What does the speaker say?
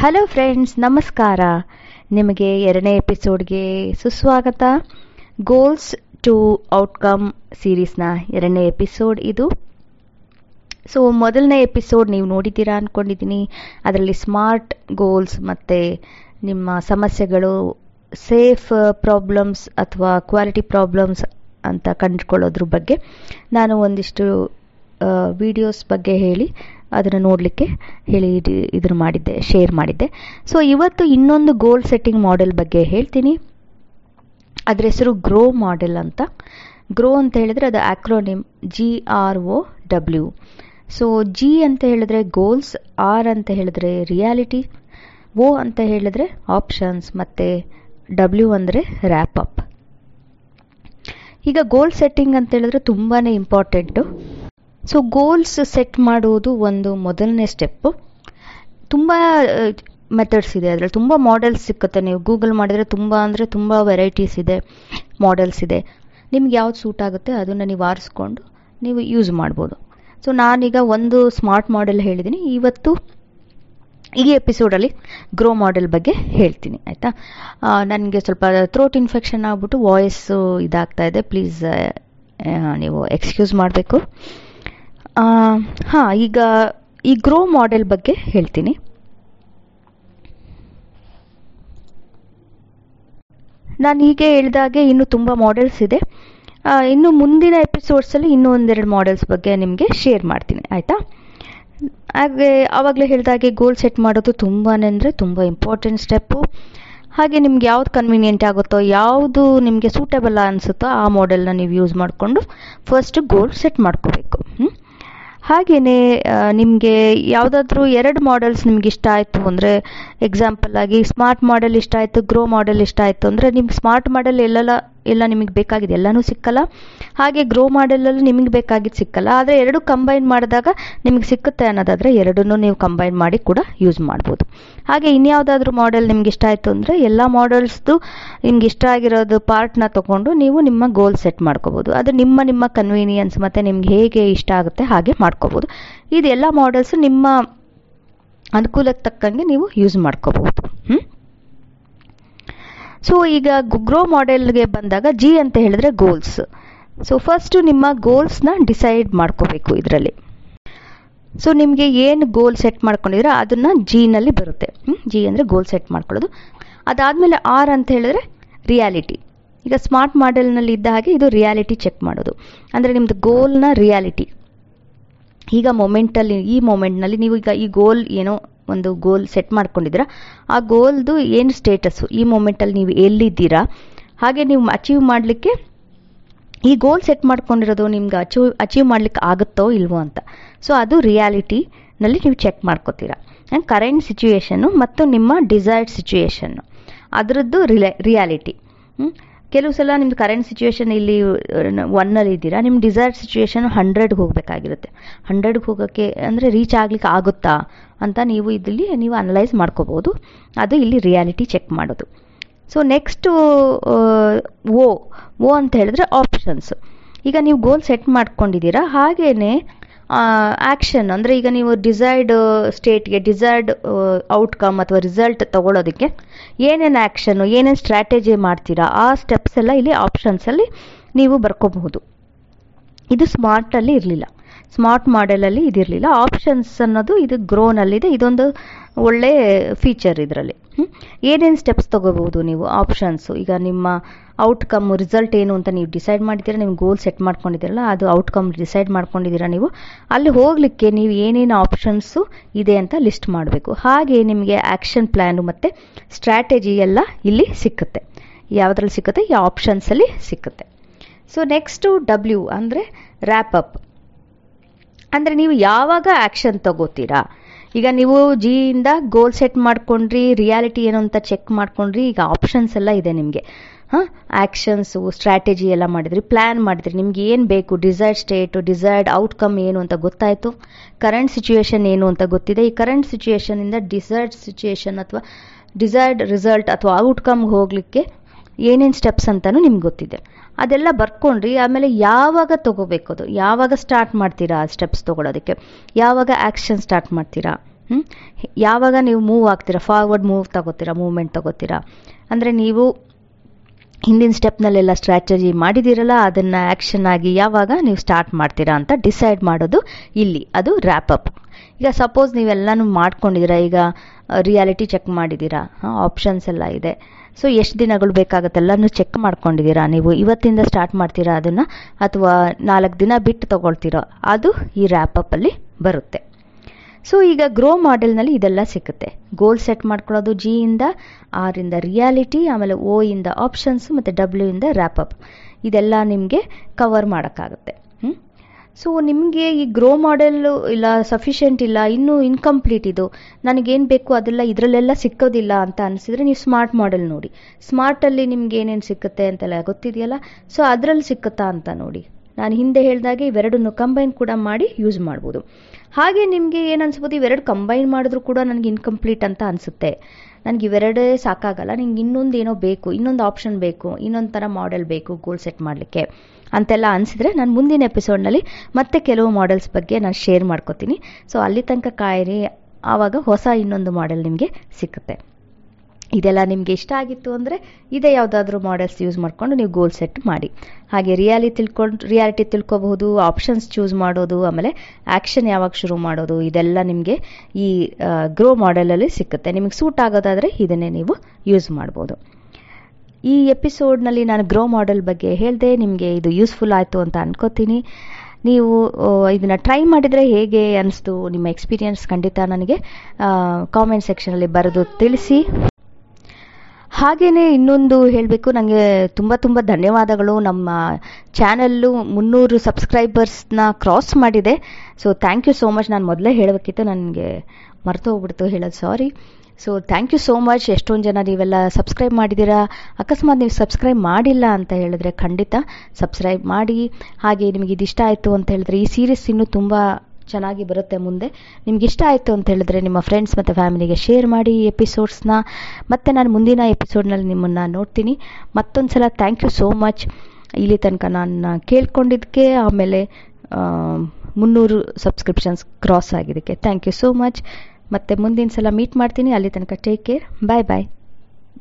Hello friends ನಮಸ್ಕಾರ. ನಿಮಗೆ ಎರಡನೇ ಎಪಿಸೋಡ್ಗೆ ಸುಸ್ವಾಗತ. ಗೋಲ್ಸ್ ಟು ಔಟ್ಕಮ್ ಸೀರೀಸ್ನ ಎರಡನೇ ಎಪಿಸೋಡ್ ಇದು. ಸೊ ಮೊದಲನೇ ಎಪಿಸೋಡ್ ನೀವು ನೋಡಿದ್ದೀರಾ ಅಂದ್ಕೊಂಡಿದ್ದೀನಿ ಅದರಲ್ಲಿ ಸ್ಮಾರ್ಟ್ ಗೋಲ್ಸ್ ಮತ್ತು ನಿಮ್ಮ ಸಮಸ್ಯೆಗಳು ಸೇಫ್ ಪ್ರಾಬ್ಲಮ್ಸ್ ಅಥವಾ ಕ್ವಾಲಿಟಿ ಪ್ರಾಬ್ಲಮ್ಸ್ ಅಂತ ಕಂಡುಕೊಳ್ಳೋದ್ರ ಬಗ್ಗೆ ನಾನು ಒಂದಿಷ್ಟು ವಿಡಿಯೋಸ್ ಬಗ್ಗೆ ಹೇಳಿ. ಅದನ್ನು ನೋಡಲಿಕ್ಕೆ ಹೇಳಿ ಇದನ್ನು ಮಾಡಿದ್ದೆ ಶೇರ್ ಮಾಡಿದ್ದೆ. ಸೊ ಇವತ್ತು ಇನ್ನೊಂದು ಗೋಲ್ ಸೆಟ್ಟಿಂಗ್ ಮಾಡೆಲ್ ಬಗ್ಗೆ ಹೇಳ್ತೀನಿ. ಅದರ ಹೆಸರು ಗ್ರೋ ಮಾಡೆಲ್ ಅಂತ. ಗ್ರೋ ಅಂತ ಹೇಳಿದರೆ ಅದು acronym G R O W so G ಅಂತ ಹೇಳಿದ್ರೆ ಗೋಲ್ಸ್ ಆರ್ ಅಂತ ಹೇಳಿದ್ರೆ ರಿಯಾಲಿಟಿ ಓ ಅಂತ ಹೇಳಿದ್ರೆ ಆಪ್ಷನ್ಸ್ ಮತ್ತು ಡಬ್ಲ್ಯೂ ಅಂದರೆ ರ್ಯಾಪ್ ಅಪ್ ಈಗ ಗೋಲ್ ಸೆಟ್ಟಿಂಗ್ ಅಂತ ಹೇಳಿದ್ರೆ ತುಂಬಾ ಇಂಪಾರ್ಟೆಂಟು ಸೊ ಗೋಲ್ಸ್ ಸೆಟ್ ಮಾಡುವುದು ಒಂದು ಮೊದಲನೇ ಸ್ಟೆಪ್ಪು ತುಂಬ ಮೆಥಡ್ಸ್ ಇದೆ. ಅದರಲ್ಲಿ ತುಂಬ ಮಾಡೆಲ್ಸ್ ಸಿಕ್ಕುತ್ತೆ. ನೀವು ಗೂಗಲ್ ಮಾಡಿದರೆ ತುಂಬ ಅಂದರೆ ತುಂಬ ವೆರೈಟೀಸ್ ಇದೆ ಮಾಡೆಲ್ಸ್ ಇದೆ. ನಿಮ್ಗೆ ಯಾವ್ದು ಸೂಟ್ ಆಗುತ್ತೆ, ಅದನ್ನು ನೀವು ಆರಿಸ್ಕೊಂಡು ನೀವು ಯೂಸ್ ಮಾಡ್ಬೋದು. ಸೊ ನಾನೀಗ ಒಂದು ಸ್ಮಾರ್ಟ್ ಮಾಡೆಲ್ ಹೇಳಿದ್ದೀನಿ ಇವತ್ತು ಈ ಎಪಿಸೋಡಲ್ಲಿ ಗ್ರೋ ಮಾಡೆಲ್ ಬಗ್ಗೆ ಹೇಳ್ತೀನಿ, ಆಯಿತಾ? ನನಗೆ ಸ್ವಲ್ಪ ಥ್ರೋಟ್ ಇನ್ಫೆಕ್ಷನ್ ಆಗ್ಬಿಟ್ಟು ವಾಯ್ಸು ಇದಾಗ್ತಾ ಇದೆ. ಪ್ಲೀಸ್ ನೀವು ಎಕ್ಸ್ಕ್ಯೂಸ್ ಮಾಡಬೇಕು. ಹಾಂ, ಈಗ ಈ ಗ್ರೋ ಮಾಡೆಲ್ ಬಗ್ಗೆ ಹೇಳ್ತೀನಿ. ನಾನು ಹೀಗೆ ಹೇಳಿದಾಗೆ ಇನ್ನು ತುಂಬ ಮಾಡೆಲ್ಸ್ ಇದೆ. ಇನ್ನು ಮುಂದಿನ ಎಪಿಸೋಡ್ಸಲ್ಲಿ ಇನ್ನೂ ಒಂದೆರಡು ಮಾಡೆಲ್ಸ್ ಬಗ್ಗೆ ನಿಮಗೆ ಶೇರ್ ಮಾಡ್ತೀನಿ, ಆಯಿತಾ? ಹಾಗೆ ಆವಾಗಲೇ ಹೇಳಿದಾಗೆ ಗೋಲ್ ಸೆಟ್ ಮಾಡೋದು ತುಂಬಾ ಅಂದರೆ ತುಂಬ ಇಂಪಾರ್ಟೆಂಟ್ ಸ್ಟೆಪ್ಪು ಹಾಗೆ ನಿಮ್ಗೆ ಯಾವ್ದು ಕನ್ವೀನಿಯೆಂಟ್ ಆಗುತ್ತೋ, ಯಾವುದು ನಿಮಗೆ ಸೂಟಬಲ್ ಅನಿಸುತ್ತೋ ಆ ಮಾಡೆಲ್ನ ನೀವು ಯೂಸ್ ಮಾಡಿಕೊಂಡು ಫಸ್ಟ್ ಗೋಲ್ ಸೆಟ್ ಮಾಡ್ಕೋಬೇಕು. ಹಾಗೆಯೇ ನಿಮಗೆ ಯಾವುದಾದ್ರೂ ಎರಡು ಮಾಡೆಲ್ಸ್ ನಿಮ್ಗೆ ಇಷ್ಟ ಆಯಿತು ಅಂದರೆ ಎಕ್ಸಾಂಪಲ್ ಆಗಿ ಸ್ಮಾರ್ಟ್ ಮಾಡೆಲ್ ಇಷ್ಟ ಆಯಿತು ಗ್ರೋ ಮಾಡೆಲ್ ಇಷ್ಟ ಆಯಿತು ಅಂದರೆ ನಿಮ್ಗೆ ಸ್ಮಾರ್ಟ್ ಮಾಡೆಲ್ ಎಲ್ಲೆಲ್ಲ, ಎಲ್ಲ ನಿಮಗೆ ಬೇಕಾಗಿದೆ, ಎಲ್ಲನೂ ಸಿಕ್ಕಲ್ಲ. ಹಾಗೆ ಗ್ರೋ ಮಾಡೆಲಲ್ಲೂ ನಿಮಗೆ ಬೇಕಾಗಿದ್ದು ಸಿಕ್ಕಲ್ಲ. ಆದರೆ ಎರಡು ಕಂಬೈನ್ ಮಾಡಿದಾಗ ನಿಮಗೆ ಸಿಕ್ಕುತ್ತೆ ಅನ್ನೋದಾದರೆ ಎರಡನ್ನೂ ನೀವು ಕಂಬೈನ್ ಮಾಡಿ ಕೂಡ ಯೂಸ್ ಮಾಡ್ಬೋದು. ಹಾಗೆ ಇನ್ಯಾವುದಾದ್ರೂ ಮಾಡೆಲ್ ನಿಮ್ಗೆ ಇಷ್ಟ ಆಯಿತು ಅಂದರೆ ಎಲ್ಲ ಮಾಡೆಲ್ಸ್ದು ನಿಮ್ಗೆ ಇಷ್ಟ ಆಗಿರೋದು ಪಾರ್ಟ್ನ ತೊಗೊಂಡು ನೀವು ನಿಮ್ಮ ಗೋಲ್ ಸೆಟ್ ಮಾಡ್ಕೋಬೋದು. ಅದು ನಿಮ್ಮ ನಿಮ್ಮ ಕನ್ವೀನಿಯನ್ಸ್ ಮತ್ತು ನಿಮ್ಗೆ ಹೇಗೆ ಇಷ್ಟ ಆಗುತ್ತೆ ಹಾಗೆ ಮಾಡ್ಕೋಬೋದು. ಇದೆಲ್ಲ ಮಾಡೆಲ್ಸು ನಿಮ್ಮ ಅನುಕೂಲಕ್ಕೆ ತಕ್ಕಂಗೆ ನೀವು ಯೂಸ್ ಮಾಡ್ಕೋಬಹುದು. ಹ್ಞೂ ಸೊ ಈಗ ಗ್ರೋ ಮಾಡೆಲ್ಗೆ ಬಂದಾಗ ಜಿ ಅಂತ ಹೇಳಿದ್ರೆ ಗೋಲ್ಸ್ ಸೊ ಫಸ್ಟು ನಿಮ್ಮ ಗೋಲ್ಸ್ನ ಡಿಸೈಡ್ ಮಾಡ್ಕೋಬೇಕು ಇದರಲ್ಲಿ. ಸೊ ನಿಮಗೆ ಏನು ಗೋಲ್ ಸೆಟ್ ಮಾಡ್ಕೊಂಡಿದ್ರೆ ಅದನ್ನು ಜಿನಲ್ಲಿ ಬರುತ್ತೆ. ಜಿ ಅಂದರೆ ಗೋಲ್ ಸೆಟ್ ಮಾಡ್ಕೊಳ್ಳೋದು. ಅದಾದಮೇಲೆ ಆರ್ ಅಂತ ಹೇಳಿದ್ರೆ ರಿಯಾಲಿಟಿ ಈಗ ಸ್ಮಾರ್ಟ್ ಮಾಡೆಲ್ನಲ್ಲಿ ಇದ್ದ ಹಾಗೆ ಇದು ರಿಯಾಲಿಟಿ ಚೆಕ್ ಮಾಡೋದು. ಅಂದರೆ ನಿಮ್ಮದು ಗೋಲ್ನ ರಿಯಾಲಿಟಿ ಈಗ ಮೊಮೆಂಟಲ್ಲಿ ಈ ಮೊಮೆಂಟ್ನಲ್ಲಿ ನೀವು ಈಗ ಈ ಗೋಲ್ ಏನೋ ಒಂದು ಗೋಲ್ ಸೆಟ್ ಮಾಡ್ಕೊಂಡಿದ್ದೀರಾ. ಆ ಗೋಲ್ದು ಏನು ಸ್ಟೇಟಸ್ಸು ಈ ಮೊಮೆಂಟಲ್ಲಿ ನೀವು ಎಲ್ಲಿದ್ದೀರಾ? ಹಾಗೆ ನೀವು ಅಚೀವ್ ಮಾಡಲಿಕ್ಕೆ, ಈ ಗೋಲ್ ಸೆಟ್ ಮಾಡ್ಕೊಂಡಿರೋದು ನಿಮ್ಗೆ ಅಚೀವ್ ಅಚೀವ್ ಮಾಡ್ಲಿಕ್ಕೆ ಆಗುತ್ತೋ ಇಲ್ವೋ ಅಂತ. ಸೊ ಅದು ರಿಯಾಲಿಟಿನಲ್ಲಿ ನೀವು ಚೆಕ್ ಮಾಡ್ಕೋತೀರಾ. ಕರೆಂಟ್ ಸಿಚುಯೇಷನ್ನು ಮತ್ತು ನಿಮ್ಮ ಡಿಸೈರ್ಡ್ ಸಿಚುಯೇಷನ್ನು ಅದರದ್ದು ರಿಲೆ ರಿಯಾಲಿಟಿ ಕೆಲವು ಸಲ ನಿಮ್ದು ಕರೆಂಟ್ ಸಿಚುವೇಶನ್ ಇಲ್ಲಿ ಒನ್ನಲ್ಲಿ ಇದ್ದೀರಾ? ನಿಮ್ಮ ಡಿಸೈರ್ ಸಿಚುವೇಶನ್ ಹಂಡ್ರೆಡ್ಗೆ ಹೋಗಬೇಕಾಗಿರುತ್ತೆ. ಹಂಡ್ರೆಡ್ಗೆ ಹೋಗೋಕ್ಕೆ ಅಂದರೆ ರೀಚ್ ಆಗ್ಲಿಕ್ಕೆ ಆಗುತ್ತಾ ಅಂತ ನೀವು ಇದರಲ್ಲಿ ನೀವು ಅನಲೈಸ್ ಮಾಡ್ಕೋಬೋದು ಅದು ಇಲ್ಲಿ ರಿಯಾಲಿಟಿ ಚೆಕ್ ಮಾಡೋದು. ಸೊ ನೆಕ್ಸ್ಟು ಓ ಓ ಅಂತ ಹೇಳಿದ್ರೆ ಆಪ್ಷನ್ಸ್ ಈಗ ನೀವು ಗೋಲ್ ಸೆಟ್ ಮಾಡ್ಕೊಂಡಿದ್ದೀರಾ? ಹಾಗೆಯೇ ಆ್ಯಕ್ಷನ್ ಅಂದರೆ ಈಗ ನೀವು ಡಿಸೈರ್ಡ್ ಸ್ಟೇಟ್ಗೆ ಡಿಸೈರ್ಡ್ ಔಟ್ಕಮ್ ಅಥವಾ ರಿಸಲ್ಟ್ ತಗೊಳ್ಳೋದಕ್ಕೆ ಏನೇನು ಆ್ಯಕ್ಷನ್ನು ಏನೇನು ಸ್ಟ್ರಾಟಜಿ ಮಾಡ್ತೀರಾ, ಆ ಸ್ಟೆಪ್ಸ್ ಎಲ್ಲ ಇಲ್ಲಿ ಆಪ್ಷನ್ಸಲ್ಲಿ ನೀವು ಬರ್ಕೋಬಹುದು. ಇದು ಸ್ಮಾರ್ಟಲ್ಲಿ ಇರಲಿಲ್ಲ. ಸ್ಮಾರ್ಟ್ ಮಾಡೆಲಲ್ಲಿ ಇದಿರಲಿಲ್ಲ. ಆಪ್ಷನ್ಸ್ ಅನ್ನೋದು ಇದು ಗ್ರೋನಲ್ಲಿದೆ ಇದೊಂದು ಒಳ್ಳೆ ಫೀಚರ್ ಇದರಲ್ಲಿ. ಏನೇನು ಸ್ಟೆಪ್ಸ್ ತೊಗೋಬಹುದು ನೀವು? ಆಪ್ಷನ್ಸು ಈಗ ನಿಮ್ಮ ಔಟ್ಕಮ್ ರಿಸಲ್ಟ್ ಏನು ಅಂತ ನೀವು ಡಿಸೈಡ್ ಮಾಡಿದ್ದೀರಾ ನಿಮ್ಮ ಗೋಲ್ ಸೆಟ್ ಮಾಡ್ಕೊಂಡಿದ್ದೀರಲ್ಲ, ಅದು ಔಟ್ಕಮ್ ಡಿಸೈಡ್ ಮಾಡ್ಕೊಂಡಿದ್ದೀರಾ ನೀವು, ಅಲ್ಲಿ ಹೋಗಲಿಕ್ಕೆ ನೀವು ಏನೇನು ಆಪ್ಷನ್ಸು ಇದೆ ಅಂತ ಲಿಸ್ಟ್ ಮಾಡಬೇಕು. ಹಾಗೆ ನಿಮಗೆ ಆ್ಯಕ್ಷನ್ ಪ್ಲ್ಯಾನು ಮತ್ತು ಸ್ಟ್ರಾಟಜಿ ಎಲ್ಲ ಇಲ್ಲಿ ಸಿಕ್ಕುತ್ತೆ. ಯಾವುದ್ರಲ್ಲಿ ಸಿಕ್ಕುತ್ತೆ? ಈ ಆಪ್ಷನ್ಸಲ್ಲಿ ಸಿಕ್ಕುತ್ತೆ. ಸೊ ನೆಕ್ಸ್ಟು ಡಬ್ಲ್ಯೂ ಅಂದರೆ ರ್ಯಾಪ್ ಅಪ್ ಅಂದರೆ ನೀವು ಯಾವಾಗ ಆ್ಯಕ್ಷನ್ ತಗೋತೀರಾ? ಈಗ ನೀವು ಜಿಯಿಂದ ಗೋಲ್ ಸೆಟ್ ಮಾಡ್ಕೊಂಡ್ರಿ ರಿಯಾಲಿಟಿ ಏನು ಅಂತ ಚೆಕ್ ಮಾಡ್ಕೊಂಡ್ರಿ, ಈಗ ಆಪ್ಷನ್ಸ್ ಎಲ್ಲ ಇದೆ ನಿಮಗೆ. ಹಾಂ? ಆ್ಯಕ್ಷನ್ಸು ಸ್ಟ್ರಾಟಜಿ ಎಲ್ಲ ಮಾಡಿದ್ರಿ ಪ್ಲ್ಯಾನ್ ಮಾಡಿದ್ರಿ. ನಿಮ್ಗೆ ಏನು ಬೇಕು? ಡಿಸೈರ್ಡ್ ಸ್ಟೇಟು ಡಿಸೈರ್ಡ್ ಔಟ್ಕಮ್ ಏನು ಅಂತ ಗೊತ್ತಾಯಿತು? ಕರೆಂಟ್ ಸಿಚುವೇಶನ್ ಏನು ಅಂತ ಗೊತ್ತಿದೆ? ಈ ಕರೆಂಟ್ ಸಿಚುವೇಶನಿಂದ ಡಿಸೈರ್ಡ್ ಸಿಚುವೇಶನ್ ಅಥವಾ ಡಿಸೈರ್ಡ್ ರಿಸಲ್ಟ್ ಅಥವಾ ಔಟ್ಕಮ್ಗೆ ಹೋಗಲಿಕ್ಕೆ ಏನೇನು ಸ್ಟೆಪ್ಸ್ ಅಂತಲೂ ನಿಮ್ಗೆ ಗೊತ್ತಿದೆ. ಅದೆಲ್ಲ ಬರ್ಕೊಂಡ್ರಿ, ಆಮೇಲೆ ಯಾವಾಗ ತೊಗೋಬೇಕು ಅದು? ಯಾವಾಗ ಸ್ಟಾರ್ಟ್ ಮಾಡ್ತೀರಾ ಆ ಸ್ಟೆಪ್ಸ್ ತೊಗೊಳೋದಕ್ಕೆ? ಯಾವಾಗ ಆ್ಯಕ್ಷನ್ ಸ್ಟಾರ್ಟ್ ಮಾಡ್ತೀರಾ? ಯಾವಾಗ ನೀವು ಮೂವ್ ಆಗ್ತೀರಾ? ಫಾರ್ವರ್ಡ್ ಮೂವ್ ತಗೋತೀರಾ? ಮೂವ್ಮೆಂಟ್ ತಗೋತೀರಾ? ಅಂದರೆ ನೀವು ಹಿಂದಿನ ಸ್ಟೆಪ್ನಲ್ಲೆಲ್ಲ ಸ್ಟ್ರಾಟಜಿ ಮಾಡಿದ್ದೀರಲ್ಲ ಅದನ್ನು ಆ್ಯಕ್ಷನ್ ಆಗಿ ಯಾವಾಗ ನೀವು ಸ್ಟಾರ್ಟ್ ಮಾಡ್ತೀರಾ ಅಂತ ಡಿಸೈಡ್ ಮಾಡೋದು ಇಲ್ಲಿ. ಅದು ರ್ಯಾಪ್ ಅಪ್ ಈಗ ಸಪೋಸ್ ನೀವೆಲ್ಲನೂ ಮಾಡ್ಕೊಂಡಿದ್ದೀರಾ, ಈಗ ರಿಯಾಲಿಟಿ ಚೆಕ್ ಮಾಡಿದ್ದೀರಾ ಆಪ್ಷನ್ಸ್ ಎಲ್ಲ ಇದೆ. ಸೊ ಎಷ್ಟು ದಿನಗಳು ಬೇಕಾಗುತ್ತೆ ಎಲ್ಲನೂ ಚೆಕ್ ಮಾಡ್ಕೊಂಡಿದ್ದೀರಾ? ನೀವು ಇವತ್ತಿಂದ ಸ್ಟಾರ್ಟ್ ಮಾಡ್ತೀರಾ ಅದನ್ನು? ಅಥವಾ ನಾಲ್ಕು ದಿನ ಬಿಟ್ಟು ತೊಗೊಳ್ತೀರೋ? ಅದು ಈ ರ್ಯಾಪ್ ಅಪ್ಪಲ್ಲಿ ಬರುತ್ತೆ. ಸೊ ಈಗ ಗ್ರೋ ಮಾಡೆಲ್ನಲ್ಲಿ ಇದೆಲ್ಲ ಸಿಗುತ್ತೆ. ಗೋಲ್ ಸೆಟ್ ಮಾಡ್ಕೊಳ್ಳೋದು ಜಿ ಇಂದ ಆರ್ ಇಂದ ರಿಯಾಲಿಟಿ ಆಮೇಲೆ ಓ ಇಂದ ಆಪ್ಷನ್ಸ್ ಮತ್ತು ಡಬ್ಲ್ಯೂ ಇಂದ ರ್ಯಾಪ್ ಅಪ್ ಇದೆಲ್ಲ ನಿಮಗೆ ಕವರ್ ಮಾಡೋಕ್ಕಾಗುತ್ತೆ. ಸೊ ನಿಮಗೆ ಈ ಗ್ರೋ ಮಾಡೆಲ್ಲು ಇಲ್ಲ ಸಫಿಷಿಯೆಂಟ್ ಇಲ್ಲ, ಇನ್ನೂ ಇನ್ಕಂಪ್ಲೀಟ್ ಇದು. ನನಗೇನು ಬೇಕು ಅದೆಲ್ಲ ಇದರಲ್ಲೆಲ್ಲ ಸಿಕ್ಕೋದಿಲ್ಲ ಅಂತ ಅನ್ಸಿದ್ರೆ ನೀವು ಸ್ಮಾರ್ಟ್ ಮಾಡೆಲ್ ನೋಡಿ. ಸ್ಮಾರ್ಟಲ್ಲಿ ನಿಮ್ಗೆ ಏನೇನು ಸಿಕ್ಕುತ್ತೆ ಅಂತೆಲ್ಲ ಗೊತ್ತಿದೆಯಲ್ಲ? ಸೊ ಅದರಲ್ಲಿ ಸಿಕ್ಕುತ್ತಾ ಅಂತ ನೋಡಿ. ನಾನು ಹಿಂದೆ ಹೇಳಿದಾಗೆ ಇವೆರಡನ್ನು ಕಂಬೈನ್ ಕೂಡ ಮಾಡಿ ಯೂಸ್ ಮಾಡ್ಬೋದು. ಹಾಗೆ ನಿಮಗೆ ಏನು ಅನ್ಸ್ಬೋದು? ಇವೆರಡು ಕಂಬೈನ್ ಮಾಡಿದ್ರು ಕೂಡ ನನಗೆ ಇನ್ಕಂಪ್ಲೀಟ್ ಅಂತ ಅನಿಸುತ್ತೆ. ನನಗೆ ಇವೆರಡೇ ಸಾಕಾಗಲ್ಲ, ನಿಂಗೆ ಇನ್ನೊಂದು ಏನೋ ಬೇಕು, ಇನ್ನೊಂದು ಆಪ್ಷನ್ ಬೇಕು, ಇನ್ನೊಂದು ಥರ ಮಾಡೆಲ್ ಬೇಕು ಗೋಲ್ ಸೆಟ್ ಮಾಡಲಿಕ್ಕೆ. ಅಂತೆಲ್ಲ ಅನಿಸಿದ್ರೆ ನಾನು ಮುಂದಿನ ಎಪಿಸೋಡ್ನಲ್ಲಿ ಮತ್ತೆ ಕೆಲವು ಮಾಡೆಲ್ಸ್ ಬಗ್ಗೆ ನಾನು ಶೇರ್ ಮಾಡ್ಕೋತೀನಿ. ಸೊ ಅಲ್ಲಿ ತನಕ ಕಾಯಿರಿ, ಆವಾಗ ಹೊಸ ಇನ್ನೊಂದು ಮಾಡೆಲ್ ನಿಮಗೆ ಸಿಕ್ಕುತ್ತೆ. ಇದೆಲ್ಲ ನಿಮಗೆ ಇಷ್ಟ ಆಗಿತ್ತು ಅಂದರೆ ಇದೇ ಯಾವುದಾದ್ರೂ ಮಾಡೆಲ್ಸ್ ಯೂಸ್ ಮಾಡಿಕೊಂಡು ನೀವು ಗೋಲ್ ಸೆಟ್ ಮಾಡಿ. ಹಾಗೆ ರಿಯಾಲಿ ತಿಳ್ಕೊಂಡು ರಿಯಾಲಿಟಿ ತಿಳ್ಕೊಬಹುದು ಆಪ್ಷನ್ಸ್ ಚೂಸ್ ಮಾಡೋದು, ಆಮೇಲೆ ಆ್ಯಕ್ಷನ್ ಯಾವಾಗ ಶುರು ಮಾಡೋದು, ಇದೆಲ್ಲ ನಿಮಗೆ ಈ ಗ್ರೋ ಮಾಡೆಲಲ್ಲಿ ಸಿಕ್ಕುತ್ತೆ. ನಿಮಗೆ ಸೂಟ್ ಆಗೋದಾದರೆ ಇದನ್ನೇ ನೀವು ಯೂಸ್ ಮಾಡ್ಬೋದು. ಈ ಎಪಿಸೋಡ್ನಲ್ಲಿ ನಾನು ಗ್ರೋ ಮಾಡೆಲ್ ಬಗ್ಗೆ ಹೇಳಿದೆ, ನಿಮಗೆ ಇದು ಯೂಸ್ಫುಲ್ ಆಯಿತು ಅಂತ ಅನ್ಕೋತೀನಿ. ನೀವು ಇದನ್ನು ಟ್ರೈ ಮಾಡಿದರೆ ಹೇಗೆ ಅನಿಸ್ತು, ನಿಮ್ಮ ಎಕ್ಸ್ಪೀರಿಯನ್ಸ್ ಖಂಡಿತ ನನಗೆ ಕಾಮೆಂಟ್ ಸೆಕ್ಷನಲ್ಲಿ ಬರೆದು ತಿಳಿಸಿ. ಹಾಗೆಯೇ ಇನ್ನೊಂದು ಹೇಳಬೇಕು ನನಗೆ ತುಂಬ ತುಂಬ ಧನ್ಯವಾದಗಳು. ನಮ್ಮ ಚಾನಲ್ಲು ಮುನ್ನೂರು ಸಬ್ಸ್ಕ್ರೈಬರ್ಸ್ನ ಕ್ರಾಸ್ ಮಾಡಿದೆ. So thank you so much ನಾನು ಮೊದಲೇ ಹೇಳಬೇಕಿತ್ತು, ನನಗೆ ಮರೆತು ಹೋಗ್ಬಿಡ್ತು ಹೇಳೋದು sorry so thank you so much ಎಷ್ಟೊಂದು ಜನ ನೀವೆಲ್ಲ ಸಬ್ಸ್ಕ್ರೈಬ್ ಮಾಡಿದ್ದೀರಾ? ಅಕಸ್ಮಾತ್ ನೀವು ಸಬ್ಸ್ಕ್ರೈಬ್ ಮಾಡಿಲ್ಲ ಅಂತ ಹೇಳಿದ್ರೆ ಖಂಡಿತ ಸಬ್ಸ್ಕ್ರೈಬ್ ಮಾಡಿ. ಹಾಗೆ ನಿಮಗೆ ಇದಿಷ್ಟ ಆಯಿತು ಅಂತ ಹೇಳಿದ್ರೆ ಈ ಸೀರೀಸ್ ಇನ್ನೂ ತುಂಬ ಚೆನ್ನಾಗಿ ಬರುತ್ತೆ ಮುಂದೆ. ನಿಮ್ಗೆ ಇಷ್ಟ ಆಯಿತು ಅಂತ ಹೇಳಿದ್ರೆ ನಿಮ್ಮ ಫ್ರೆಂಡ್ಸ್ ಮತ್ತು ಫ್ಯಾಮಿಲಿಗೆ ಶೇರ್ ಮಾಡಿ ಈ ಎಪಿಸೋಡ್ಸ್ನ ಮತ್ತು ನಾನು ಮುಂದಿನ ಎಪಿಸೋಡ್ನಲ್ಲಿ ನಿಮ್ಮನ್ನು ನೋಡ್ತೀನಿ. ಮತ್ತೊಂದು ಸಲ ಥ್ಯಾಂಕ್ ಯು ಸೋ ಮಚ್ ಇಲ್ಲಿ ತನಕ ನಾನು ಕೇಳ್ಕೊಂಡಿದ್ದಕ್ಕೆ, ಆಮೇಲೆ ಮುನ್ನೂರು ಸಬ್ಸ್ಕ್ರಿಪ್ಷನ್ಸ್ ಕ್ರಾಸ್ ಆಗಿದ್ದಕ್ಕೆ. ಥ್ಯಾಂಕ್ ಯು ಸೋ ಮಚ್ ಮತ್ತು ಮುಂದಿನ ಸಲ ಮೀಟ್ ಮಾಡ್ತೀನಿ. ಅಲ್ಲಿ ತನಕ ಟೇಕ್ ಕೇರ್ ಬಾಯ್ ಬಾಯ್